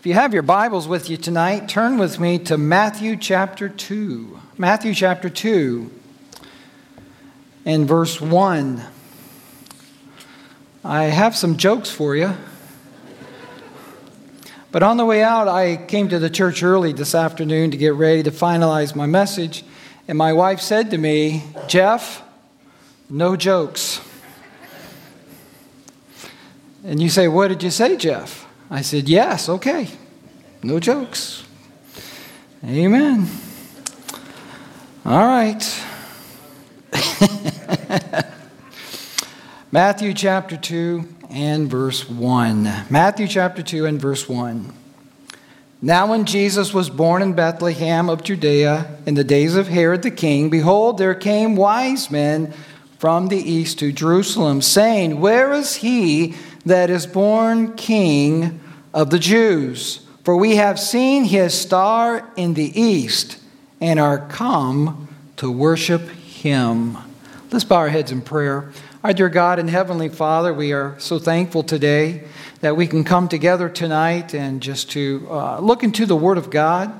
If you have your Bibles with you tonight, turn with me to Matthew chapter 2. Matthew chapter 2 and verse 1. I have some jokes for you. But on the way out, I came to the church early this afternoon to get ready to finalize my message. And my wife said to me, Jeff, no jokes. And you say, What did you say, Jeff? I said, Yes, okay. No jokes. Amen. All right. Matthew chapter 2 and verse 1. Matthew chapter 2 and verse 1. Now, when Jesus was born in Bethlehem of Judea in the days of Herod the king, behold, there came wise men from the east to Jerusalem, saying, Where is he that is born king of the Jews. For we have seen his star in the east and are come to worship him. Let's bow our heads in prayer. Our dear God and Heavenly Father, we are so thankful today that we can come together tonight and just to uh, look into the Word of God.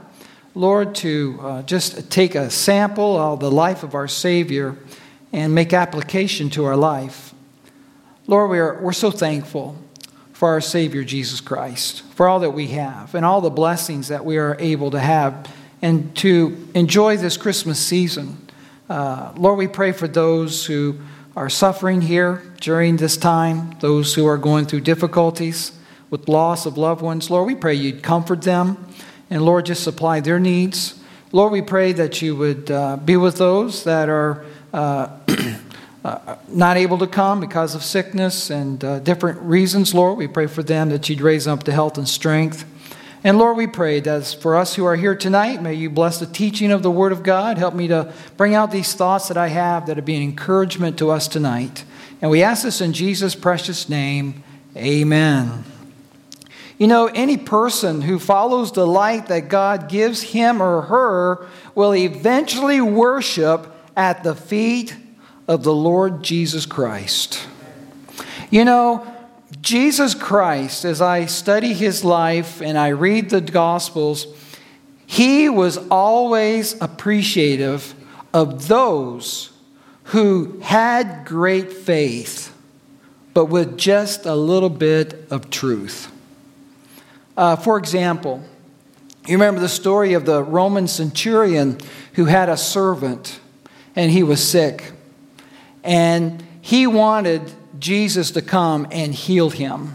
Lord, to uh, just take a sample of the life of our Savior and make application to our life. Lord, we are, we're so thankful for our Savior Jesus Christ, for all that we have, and all the blessings that we are able to have, and to enjoy this Christmas season. Uh, Lord, we pray for those who are suffering here during this time, those who are going through difficulties with loss of loved ones. Lord, we pray you'd comfort them, and Lord, just supply their needs. Lord, we pray that you would uh, be with those that are. Uh, uh, not able to come because of sickness and uh, different reasons, Lord, we pray for them that you'd raise them up to health and strength. And Lord, we pray that for us who are here tonight, may you bless the teaching of the Word of God. Help me to bring out these thoughts that I have that would be an encouragement to us tonight. And we ask this in Jesus' precious name. Amen. You know, any person who follows the light that God gives him or her will eventually worship at the feet of the Lord Jesus Christ. You know, Jesus Christ, as I study his life and I read the Gospels, he was always appreciative of those who had great faith, but with just a little bit of truth. Uh, for example, you remember the story of the Roman centurion who had a servant and he was sick. And he wanted Jesus to come and heal him.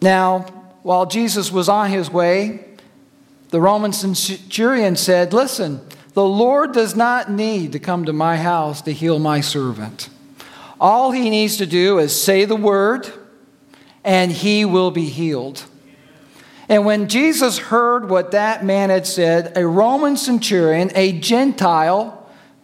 Now, while Jesus was on his way, the Roman centurion said, Listen, the Lord does not need to come to my house to heal my servant. All he needs to do is say the word, and he will be healed. And when Jesus heard what that man had said, a Roman centurion, a Gentile,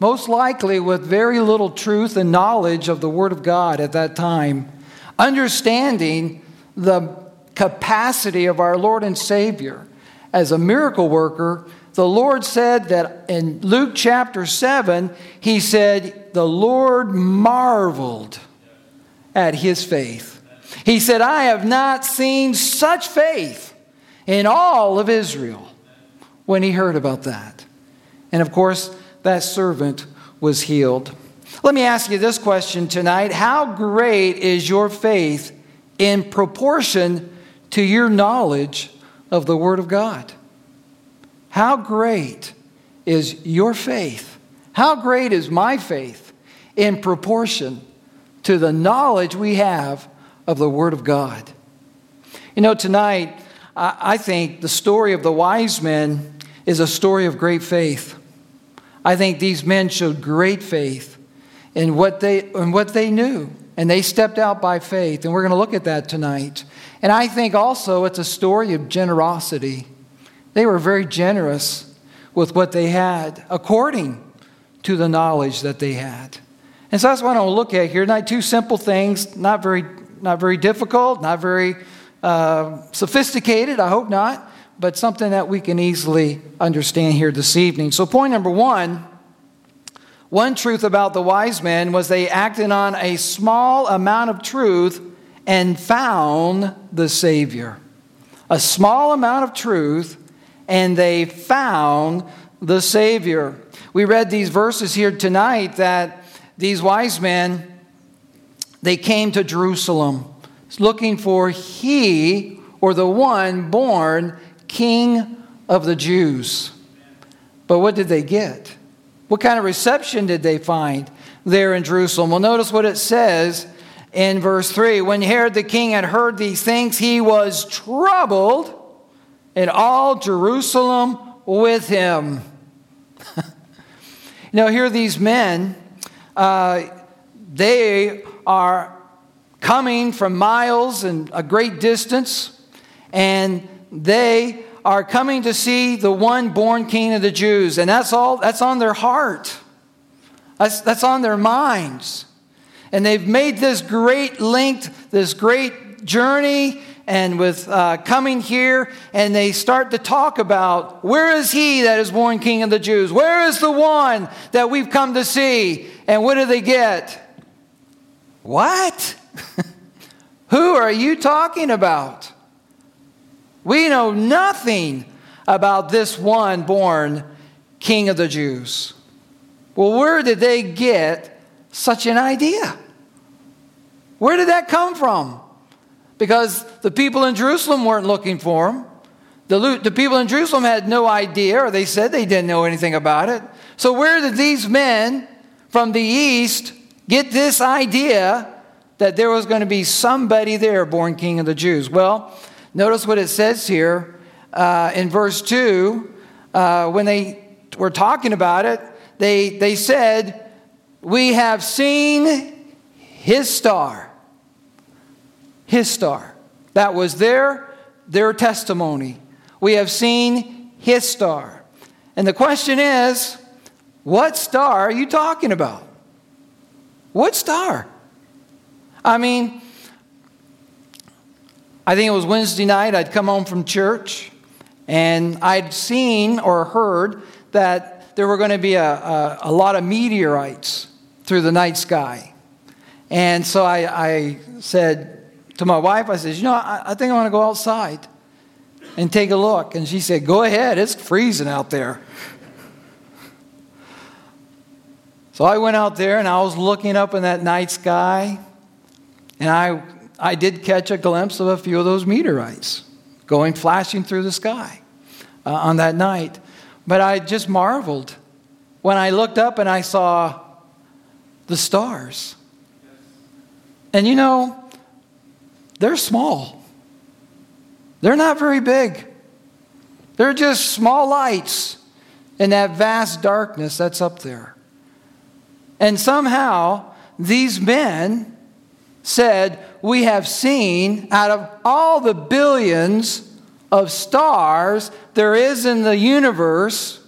most likely with very little truth and knowledge of the Word of God at that time, understanding the capacity of our Lord and Savior as a miracle worker, the Lord said that in Luke chapter 7, He said, The Lord marveled at his faith. He said, I have not seen such faith in all of Israel when he heard about that. And of course, that servant was healed. Let me ask you this question tonight How great is your faith in proportion to your knowledge of the Word of God? How great is your faith? How great is my faith in proportion to the knowledge we have of the Word of God? You know, tonight, I think the story of the wise men is a story of great faith. I think these men showed great faith in what they, in what they knew, and they stepped out by faith. And we're going to look at that tonight. And I think also it's a story of generosity. They were very generous with what they had, according to the knowledge that they had. And so that's what I want to look at here tonight. Two simple things, not very, not very difficult, not very uh, sophisticated, I hope not but something that we can easily understand here this evening. So, point number one one truth about the wise men was they acted on a small amount of truth and found the Savior. a small amount of truth, and they found the Savior. We read these verses here tonight that these wise men they came to Jerusalem looking for he or the one born king of the Jews. But what did they get? What kind of reception did they find there in Jerusalem? Well, notice what it says in verse 3 When Herod the king had heard these things, he was troubled, and all Jerusalem with him. know, here these men, uh, they are coming from miles and a great distance, and they are coming to see the one born king of the Jews. And that's all, that's on their heart, that's, that's on their minds. And they've made this great length, this great journey, and with uh, coming here, and they start to talk about where is he that is born king of the Jews? Where is the one that we've come to see? And what do they get? What? Who are you talking about? We know nothing about this one born king of the Jews. Well, where did they get such an idea? Where did that come from? Because the people in Jerusalem weren't looking for him. The, the people in Jerusalem had no idea, or they said they didn't know anything about it. So, where did these men from the east get this idea that there was going to be somebody there born king of the Jews. Well, notice what it says here uh, in verse 2. Uh, when they were talking about it, they, they said, We have seen his star. His star. That was their, their testimony. We have seen his star. And the question is, what star are you talking about? What star? I mean, I think it was Wednesday night, I'd come home from church, and I'd seen or heard that there were going to be a, a, a lot of meteorites through the night sky. And so I, I said to my wife, I said, You know, I, I think I want to go outside and take a look. And she said, Go ahead, it's freezing out there. So I went out there and I was looking up in that night sky and I, I did catch a glimpse of a few of those meteorites going flashing through the sky uh, on that night. But I just marveled when I looked up and I saw the stars. And you know, they're small, they're not very big. They're just small lights in that vast darkness that's up there. And somehow, these men said, We have seen out of all the billions of stars there is in the universe,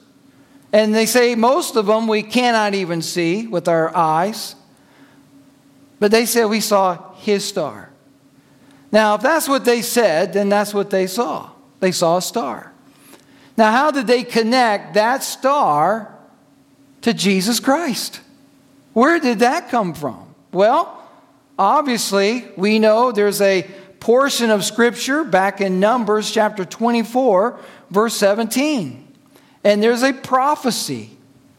and they say most of them we cannot even see with our eyes. But they said we saw his star. Now, if that's what they said, then that's what they saw. They saw a star. Now, how did they connect that star to Jesus Christ? Where did that come from? Well, Obviously, we know there's a portion of Scripture back in Numbers chapter 24, verse 17. And there's a prophecy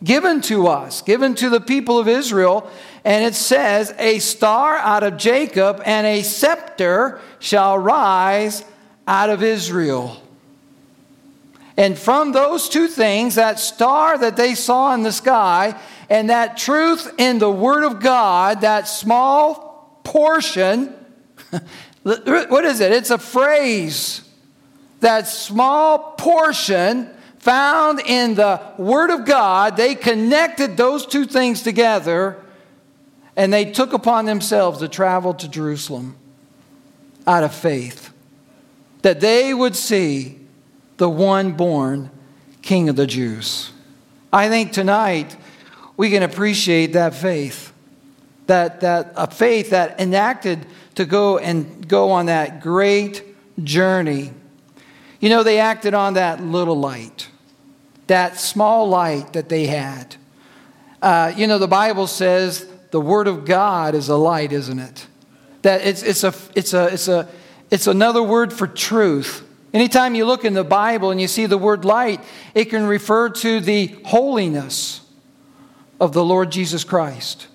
given to us, given to the people of Israel, and it says, A star out of Jacob and a scepter shall rise out of Israel. And from those two things, that star that they saw in the sky and that truth in the Word of God, that small portion. what is it? It's a phrase. That small portion found in the Word of God, they connected those two things together and they took upon themselves to travel to Jerusalem out of faith. That they would see the one born King of the Jews. I think tonight we can appreciate that faith that, that a faith that enacted to go and go on that great journey. You know, they acted on that little light, that small light that they had. Uh, you know, the Bible says the Word of God is a light, isn't it? That it's, it's, a, it's, a, it's, a, it's another word for truth Anytime you look in the Bible and you see the word light, it can refer to the holiness of the Lord Jesus Christ.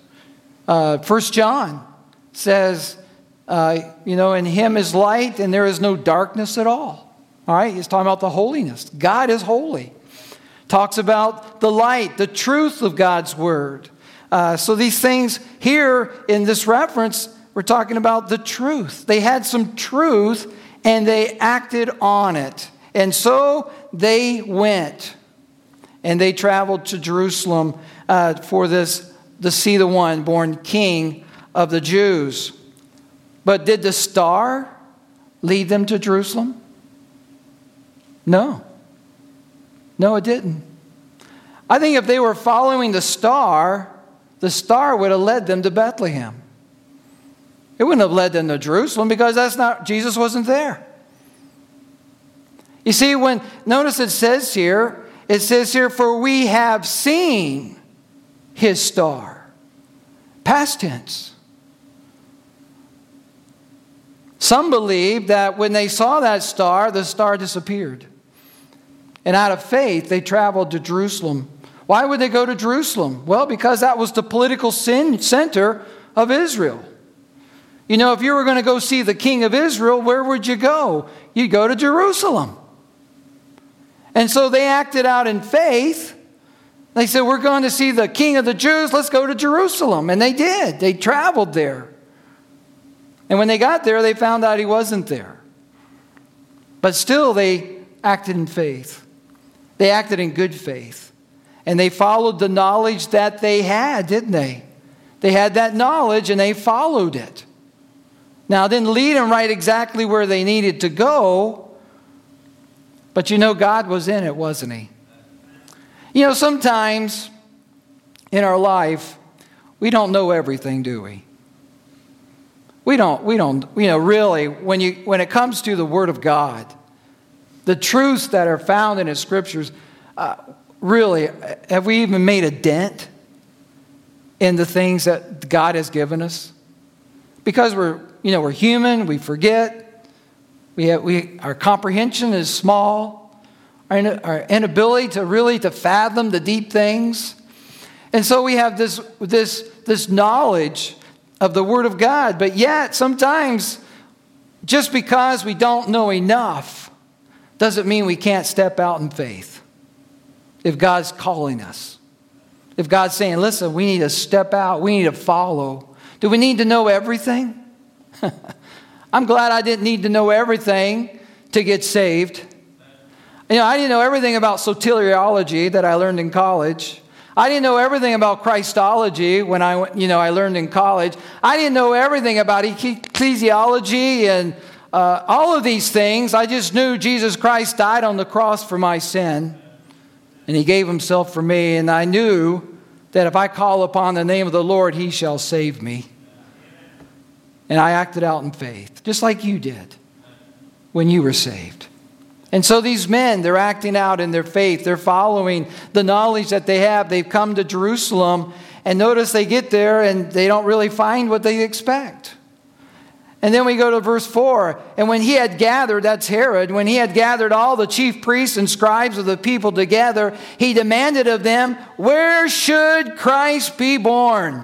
Uh, 1 John says, uh, you know, in him is light and there is no darkness at all. All right, he's talking about the holiness. God is holy. Talks about the light, the truth of God's word. Uh, so these things here in this reference, we're talking about the truth. They had some truth and they acted on it. And so they went and they traveled to Jerusalem uh, for this to see the one born king of the Jews. But did the star lead them to Jerusalem? No. No, it didn't. I think if they were following the star, the star would have led them to Bethlehem. It wouldn't have led them to Jerusalem because that's not Jesus wasn't there. You see, when notice it says here, it says here, for we have seen his star. Past tense. Some believe that when they saw that star, the star disappeared. And out of faith, they traveled to Jerusalem. Why would they go to Jerusalem? Well, because that was the political center of Israel. You know, if you were going to go see the king of Israel, where would you go? You'd go to Jerusalem. And so they acted out in faith. They said, We're going to see the king of the Jews. Let's go to Jerusalem. And they did. They traveled there. And when they got there, they found out he wasn't there. But still, they acted in faith. They acted in good faith. And they followed the knowledge that they had, didn't they? They had that knowledge and they followed it. Now, it didn't lead them right exactly where they needed to go, but you know, God was in it, wasn't He? You know, sometimes in our life, we don't know everything, do we? We don't, we don't, you know, really, when, you, when it comes to the Word of God, the truths that are found in His Scriptures, uh, really, have we even made a dent in the things that God has given us? Because we're, you know, we're human, we forget, we have, we, our comprehension is small, our, our inability to really to fathom the deep things. And so we have this, this, this knowledge of the Word of God, but yet sometimes just because we don't know enough doesn't mean we can't step out in faith. If God's calling us, if God's saying, listen, we need to step out, we need to follow. Do we need to know everything? I'm glad I didn't need to know everything to get saved. You know, I didn't know everything about soteriology that I learned in college. I didn't know everything about Christology when I, you know, I learned in college. I didn't know everything about ecclesiology and uh, all of these things. I just knew Jesus Christ died on the cross for my sin, and He gave Himself for me. And I knew that if I call upon the name of the Lord, He shall save me. And I acted out in faith, just like you did when you were saved. And so these men, they're acting out in their faith. They're following the knowledge that they have. They've come to Jerusalem, and notice they get there and they don't really find what they expect. And then we go to verse 4. And when he had gathered, that's Herod, when he had gathered all the chief priests and scribes of the people together, he demanded of them, Where should Christ be born?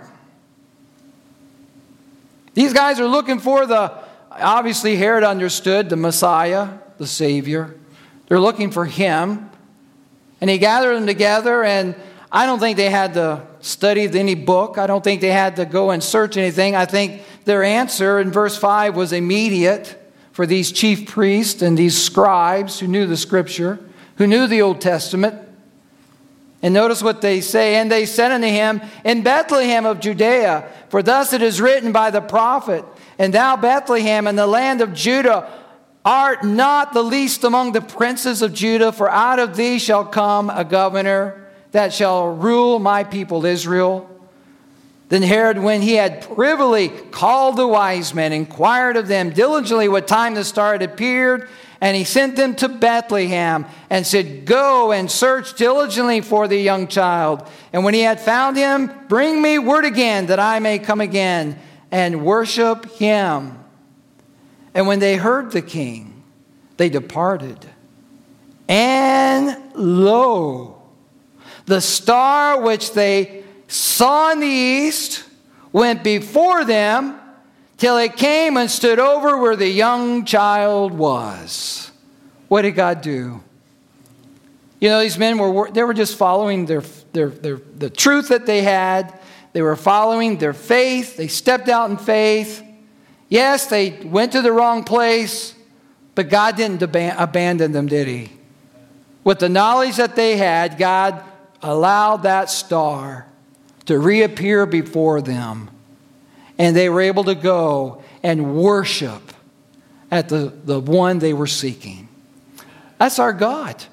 These guys are looking for the, obviously, Herod understood the Messiah, the Savior. They're looking for him. And he gathered them together, and I don't think they had to study any book. I don't think they had to go and search anything. I think their answer in verse 5 was immediate for these chief priests and these scribes who knew the scripture, who knew the Old Testament. And notice what they say. And they said unto him, In Bethlehem of Judea, for thus it is written by the prophet, And thou, Bethlehem, in the land of Judah, art not the least among the princes of Judah, for out of thee shall come a governor that shall rule my people Israel. Then Herod, when he had privily called the wise men, inquired of them diligently what time the star had appeared, and he sent them to Bethlehem and said, Go and search diligently for the young child. And when he had found him, bring me word again that I may come again and worship him. And when they heard the king, they departed. And lo, the star which they saw in the east went before them till it came and stood over where the young child was. What did God do? You know, these men were they were just following their, their, their the truth that they had. They were following their faith. They stepped out in faith. Yes, they went to the wrong place, but God didn't abandon them, did He? With the knowledge that they had, God allowed that star to reappear before them. And they were able to go and worship at the, the one they were seeking. That's our God.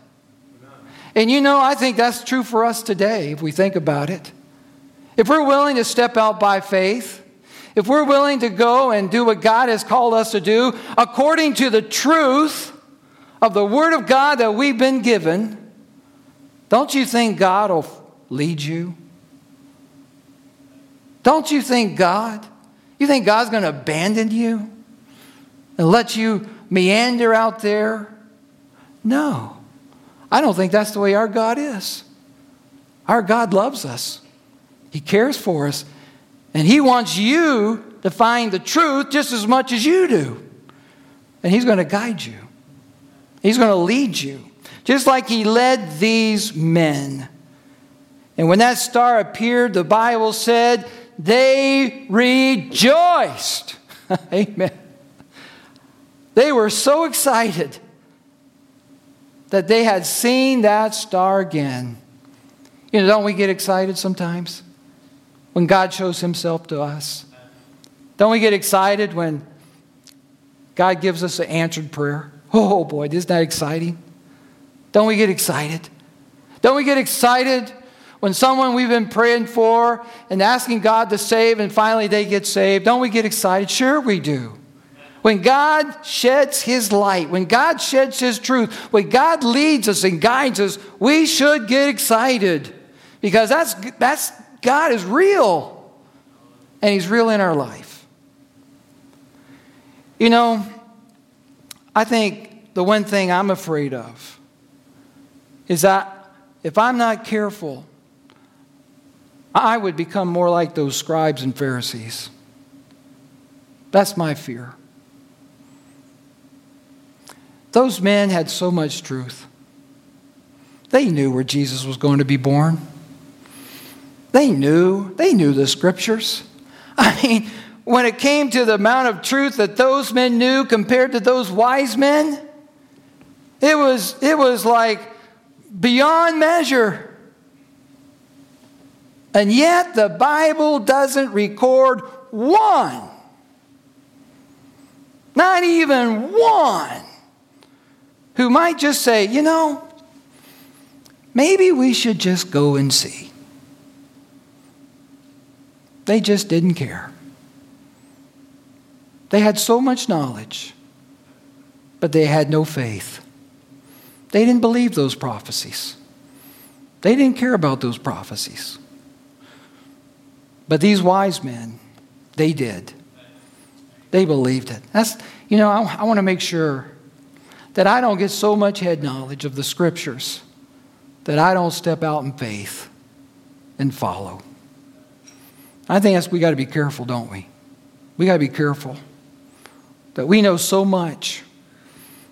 And you know, I think that's true for us today if we think about it. If we're willing to step out by faith, if we're willing to go and do what God has called us to do according to the truth of the Word of God that we've been given, don't you think God will lead you? Don't you think God? You think God's going to abandon you and let you meander out there? No. I don't think that's the way our God is. Our God loves us, He cares for us, and He wants you to find the truth just as much as you do. And He's going to guide you, He's going to lead you, just like He led these men. And when that star appeared, the Bible said they rejoiced. Amen. They were so excited that they had seen that star again. You know, don't we get excited sometimes when God shows himself to us? Don't we get excited when God gives us an answered prayer? Oh boy, isn't that exciting? Don't we get excited? Don't we get excited when someone we've been praying for and asking God to save and finally they get saved, don't we get excited? Sure, we do. When God sheds His light, when God sheds His truth, when God leads us and guides us, we should get excited because that's, that's God is real and He's real in our life. You know, I think the one thing I'm afraid of is that if I'm not careful, I would become more like those scribes and Pharisees. That's my fear. Those men had so much truth. They knew where Jesus was going to be born. They knew, they knew the scriptures. I mean, when it came to the amount of truth that those men knew compared to those wise men, it was, it was like beyond measure. And yet the Bible doesn't record one, not even one, who might just say, you know, maybe we should just go and see. They just didn't care. They had so much knowledge, but they had no faith. They didn't believe those prophecies. They didn't care about those prophecies. But these wise men, they did. They believed it. That's, you know, I, I want to make sure that I don't get so much head knowledge of the scriptures that I don't step out in faith and follow. I think that's we got to be careful, don't we? We got to be careful that we know so much,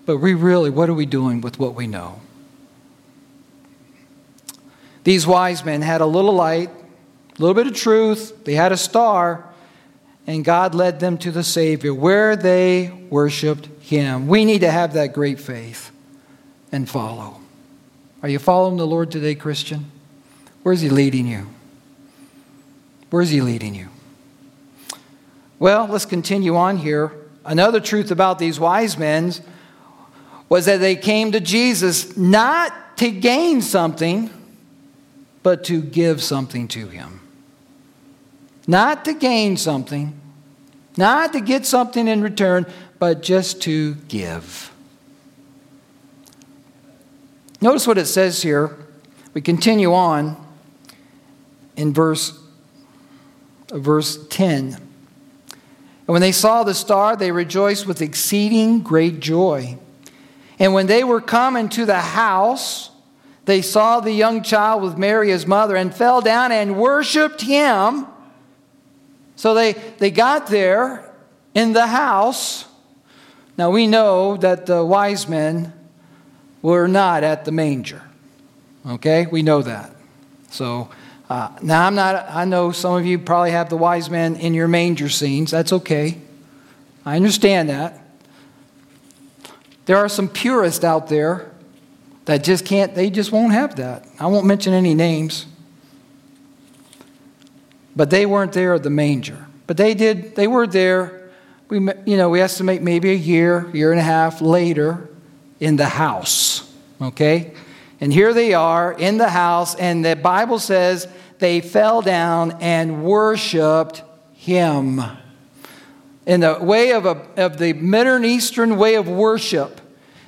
but we really, what are we doing with what we know? These wise men had a little light, a little bit of truth. They had a star, and God led them to the Savior where they worshiped Him. We need to have that great faith and follow. Are you following the Lord today, Christian? Where's He leading you? Where's He leading you? Well, let's continue on here. Another truth about these wise men was that they came to Jesus not to gain something, but to give something to Him not to gain something, not to get something in return, but just to give. Notice what it says here. We continue on in verse, verse 10. And when they saw the star, they rejoiced with exceeding great joy. And when they were come into the house, they saw the young child with Mary, his mother, and fell down and worshiped him. So they, they got there in the house. Now we know that the wise men were not at the manger. Okay? We know that. So uh, now I'm not, I know some of you probably have the wise men in your manger scenes. That's okay. I understand that. There are some purists out there that just can't, they just won't have that. I won't mention any names. But they weren't there at the manger. But they did, they were there, we, you know, we estimate maybe a year, year and a half later in the house. Okay? And here they are in the house, and the Bible says they fell down and worshiped him. In the way of, a, of the Middle Eastern way of worship,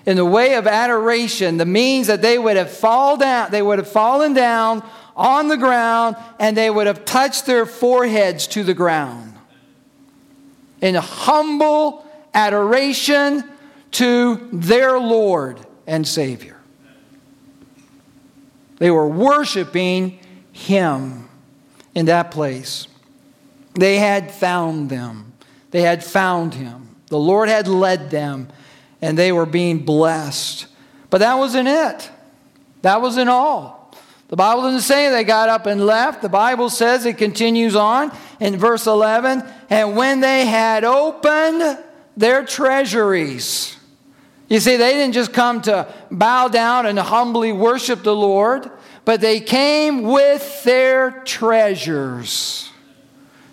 in the way of adoration, the means that they would have fall down, they would have fallen down on the ground and they would have touched their foreheads to the ground. In humble adoration to their Lord and Savior. They were worshiping Him in that place. They had found them. They had found Him. The Lord had led them and they were being blessed. But that wasn't it. That wasn't all. The Bible doesn't say they got up and left. The Bible says it continues on in verse 11 and when they had opened their treasuries. You see, they didn't just come to bow down and humbly worship the Lord, but they came with their treasures.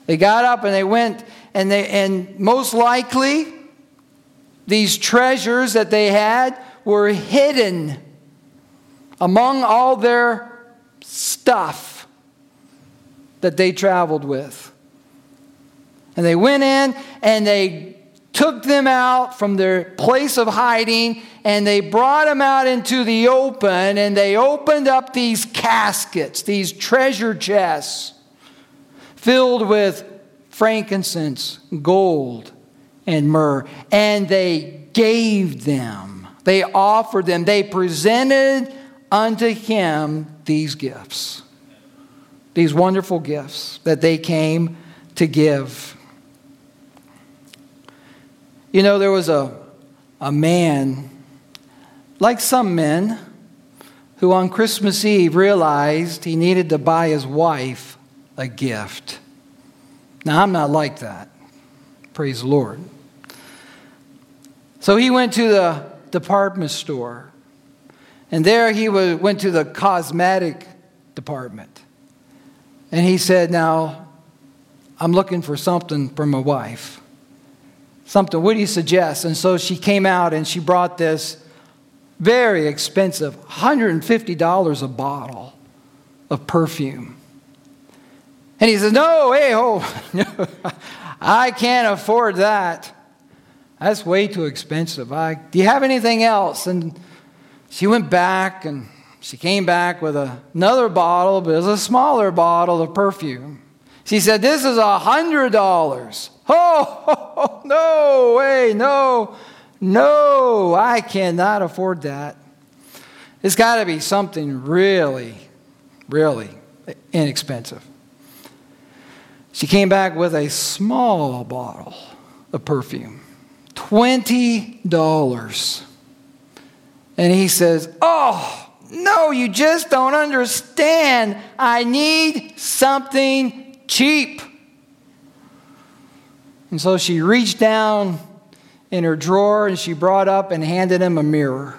They got up and they went, and, they, and most likely, these treasures that they had were hidden among all their stuff that they traveled with. And they went in and they took them out from their place of hiding and they brought them out into the open and they opened up these caskets, these treasure chests filled with frankincense, gold, and myrrh, and they gave them, they offered them, they presented unto him these gifts, these wonderful gifts that they came to give. You know, there was a, a man, like some men, who on Christmas Eve realized he needed to buy his wife a gift. Now, I'm not like that. Praise the Lord. So he went to the department store, and there he went to the cosmetic department. And he said, Now, I'm looking for something for my wife. Something, what do you suggest? And so she came out and she brought this very expensive, $150 a bottle of perfume. And he says, No, hey, oh, I can't afford that. That's way too expensive. I, do you have anything else? And she went back and she came back with a, another bottle, but it was a smaller bottle of perfume. She said, This is a hundred dollars. Oh, oh, no way, no, no, I cannot afford that. It's got to be something really, really inexpensive. She came back with a small bottle of perfume, $20. And he says, Oh, no, you just don't understand. I need something cheap. And so she reached down in her drawer and she brought up and handed him a mirror.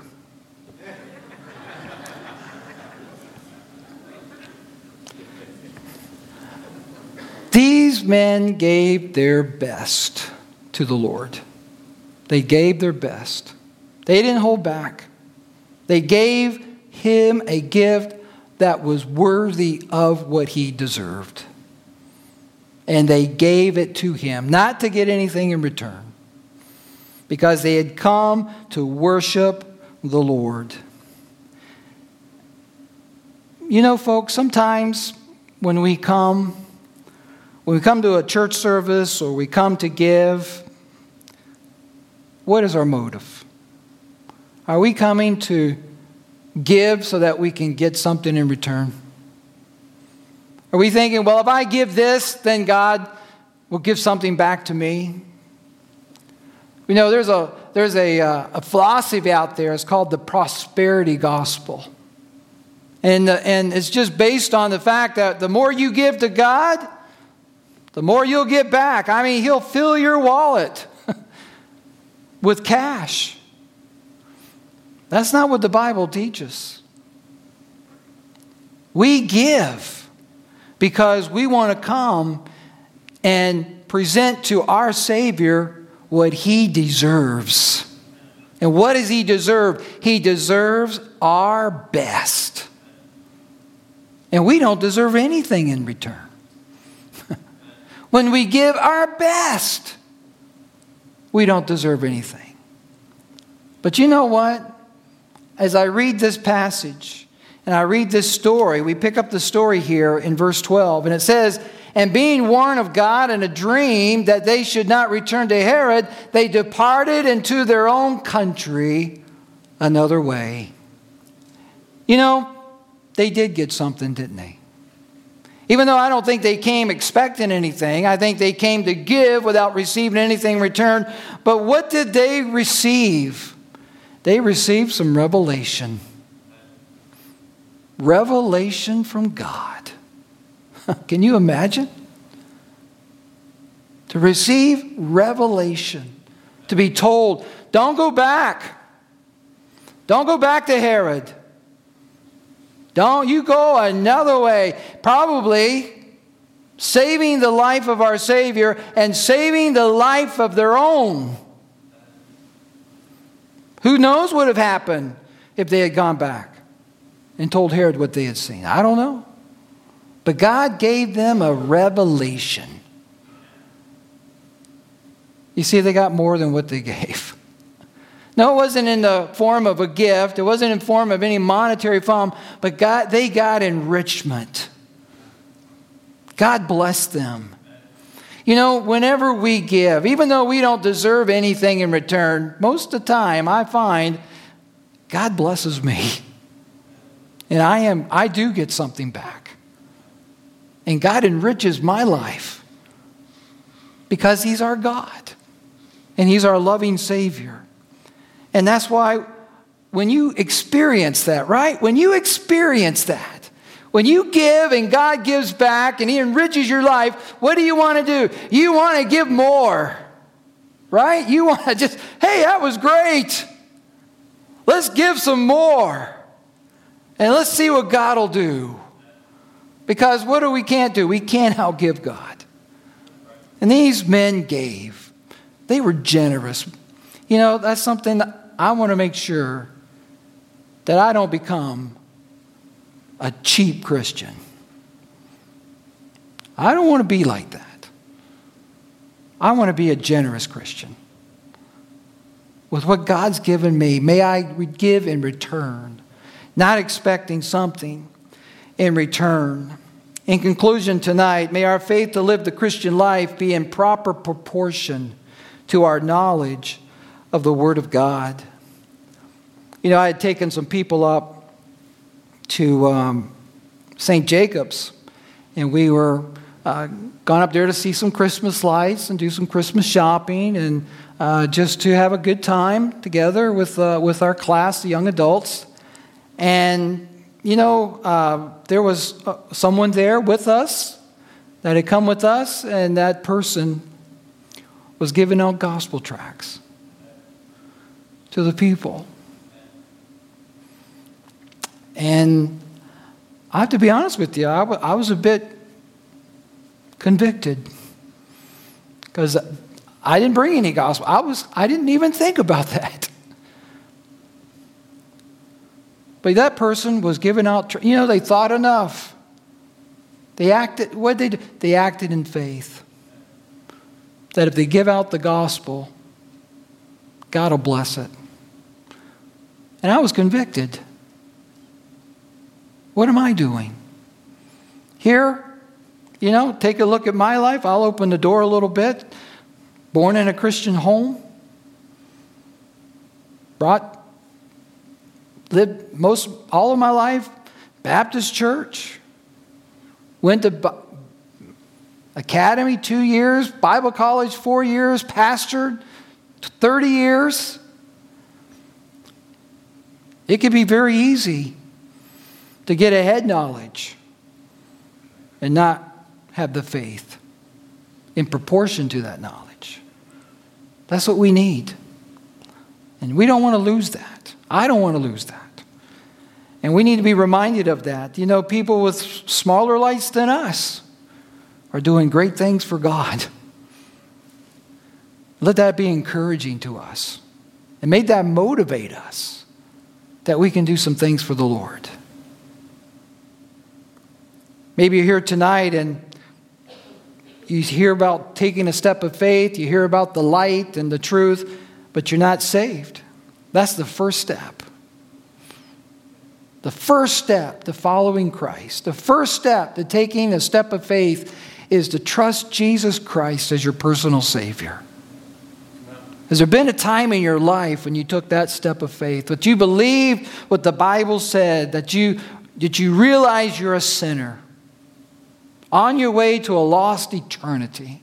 These men gave their best to the Lord. They gave their best. They didn't hold back. They gave him a gift that was worthy of what he deserved. And they gave it to him, not to get anything in return, because they had come to worship the Lord. You know, folks, sometimes when we come, when we come to a church service or we come to give, what is our motive? Are we coming to give so that we can get something in return? Are we thinking, well, if I give this, then God will give something back to me? You know, there's a, there's a, uh, a philosophy out there, it's called the prosperity gospel. And, uh, and it's just based on the fact that the more you give to God, the more you'll get back. I mean, He'll fill your wallet with cash. That's not what the Bible teaches. We give because we want to come and present to our Savior what He deserves. And what does He deserve? He deserves our best. And we don't deserve anything in return. when we give our best, we don't deserve anything. But you know what? As I read this passage and I read this story, we pick up the story here in verse 12, and it says, And being warned of God in a dream that they should not return to Herod, they departed into their own country another way. You know, they did get something, didn't they? Even though I don't think they came expecting anything, I think they came to give without receiving anything in return. But what did they receive? They received some revelation. Revelation from God. Can you imagine? To receive revelation, to be told, don't go back. Don't go back to Herod. Don't you go another way. Probably saving the life of our Savior and saving the life of their own. Who knows what would have happened if they had gone back and told Herod what they had seen? I don't know. But God gave them a revelation. You see, they got more than what they gave. No, it wasn't in the form of a gift. It wasn't in form of any monetary form, but God, they got enrichment. God blessed them. You know, whenever we give, even though we don't deserve anything in return, most of the time I find God blesses me. And I am I do get something back. And God enriches my life because he's our God. And he's our loving savior. And that's why when you experience that, right? When you experience that, when you give and God gives back and He enriches your life, what do you want to do? You want to give more, right? You want to just, hey, that was great. Let's give some more. And let's see what God will do. Because what do we can't do? We can't outgive God. And these men gave. They were generous. You know, that's something that I want to make sure that I don't become a cheap Christian. I don't want to be like that. I want to be a generous Christian. With what God's given me, may I give in return, not expecting something in return. In conclusion, tonight, may our faith to live the Christian life be in proper proportion to our knowledge of the Word of God. You know, I had taken some people up to um, St. Jacobs, and we were uh, gone up there to see some Christmas lights and do some Christmas shopping and uh, just to have a good time together with, uh, with our class, the young adults. And, you know, uh, there was uh, someone there with us that had come with us, and that person was giving out gospel tracts to the people. And I have to be honest with you, I, w- I was a bit convicted because I didn't bring any gospel. I, was, I didn't even think about that. But that person was given out, you know, they thought enough. They acted, what they do? They acted in faith. That if they give out the gospel, God will bless it. And I was convicted. What am I doing? Here, you know, take a look at my life. I'll open the door a little bit. Born in a Christian home, brought lived most all of my life Baptist church. Went to academy 2 years, Bible college 4 years, pastored 30 years. It can be very easy to get a head knowledge and not have the faith in proportion to that knowledge. That's what we need. And we don't want to lose that. I don't want to lose that. And we need to be reminded of that. You know, people with smaller lights than us are doing great things for God. Let that be encouraging to us. And may that motivate us that we can do some things for the Lord. Maybe you're here tonight and you hear about taking a step of faith, you hear about the light and the truth, but you're not saved. That's the first step. The first step to following Christ, the first step to taking a step of faith is to trust Jesus Christ as your personal Savior. Has there been a time in your life when you took that step of faith, that you believed what the Bible said, that you, that you realize you're a sinner? on your way to a lost eternity?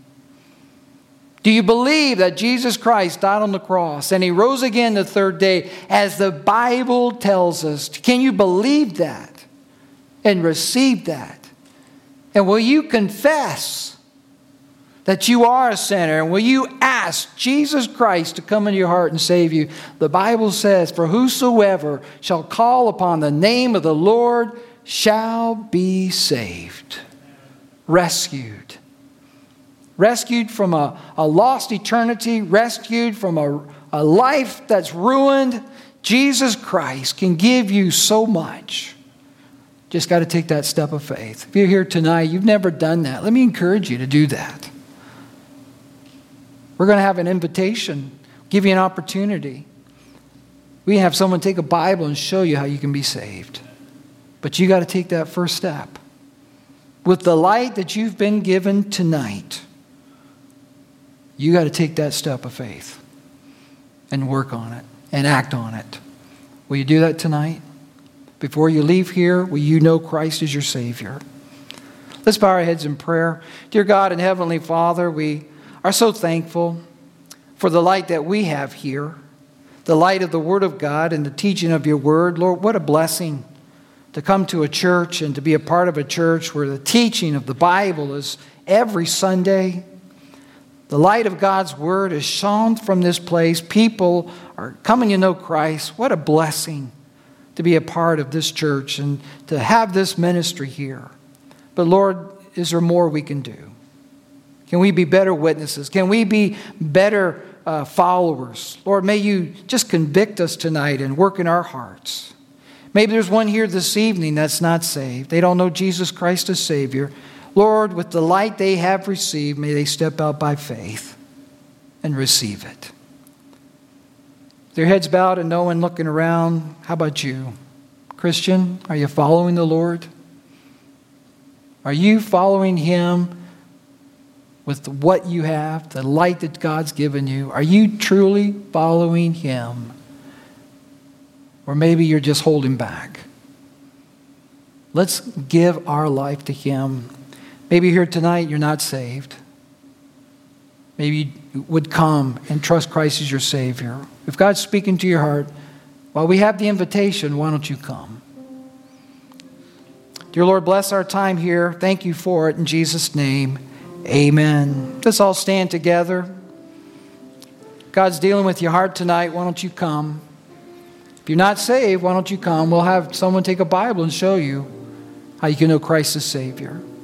Do you believe that Jesus Christ died on the cross and he rose again the third day as the Bible tells us? Can you believe that and receive that? And will you confess that you are a sinner? And will you ask Jesus Christ to come into your heart and save you? The Bible says, For whosoever shall call upon the name of the Lord shall be saved rescued. Rescued from a, a lost eternity, rescued from a, a life that's ruined. Jesus Christ can give you so much. Just got to take that step of faith. If you're here tonight, you've never done that, let me encourage you to do that. We're going to have an invitation, give you an opportunity. We have someone take a Bible and show you how you can be saved. But you got to take that first step with the light that you've been given tonight, you got to take that step of faith and work on it and act on it. Will you do that tonight? Before you leave here, will you know Christ is your Savior? Let's bow our heads in prayer. Dear God and Heavenly Father, we are so thankful for the light that we have here, the light of the Word of God and the teaching of your Word. Lord, what a blessing to come to a church and to be a part of a church where the teaching of the Bible is every Sunday. The light of God's Word is shone from this place. People are coming to know Christ. What a blessing to be a part of this church and to have this ministry here. But Lord, is there more we can do? Can we be better witnesses? Can we be better uh, followers? Lord, may you just convict us tonight and work in our hearts. Maybe there's one here this evening that's not saved. They don't know Jesus Christ as Savior. Lord, with the light they have received, may they step out by faith and receive it. Their heads bowed and no one looking around. How about you? Christian, are you following the Lord? Are you following Him with what you have, the light that God's given you? Are you truly following Him? Or maybe you're just holding back. Let's give our life to Him. Maybe here tonight you're not saved. Maybe you would come and trust Christ as your Savior. If God's speaking to your heart, while we have the invitation, why don't you come? Dear Lord, bless our time here. Thank you for it. In Jesus' name, amen. Let's all stand together. God's dealing with your heart tonight. Why don't you come? If you're not saved, why don't you come? We'll have someone take a Bible and show you how you can know Christ as Savior.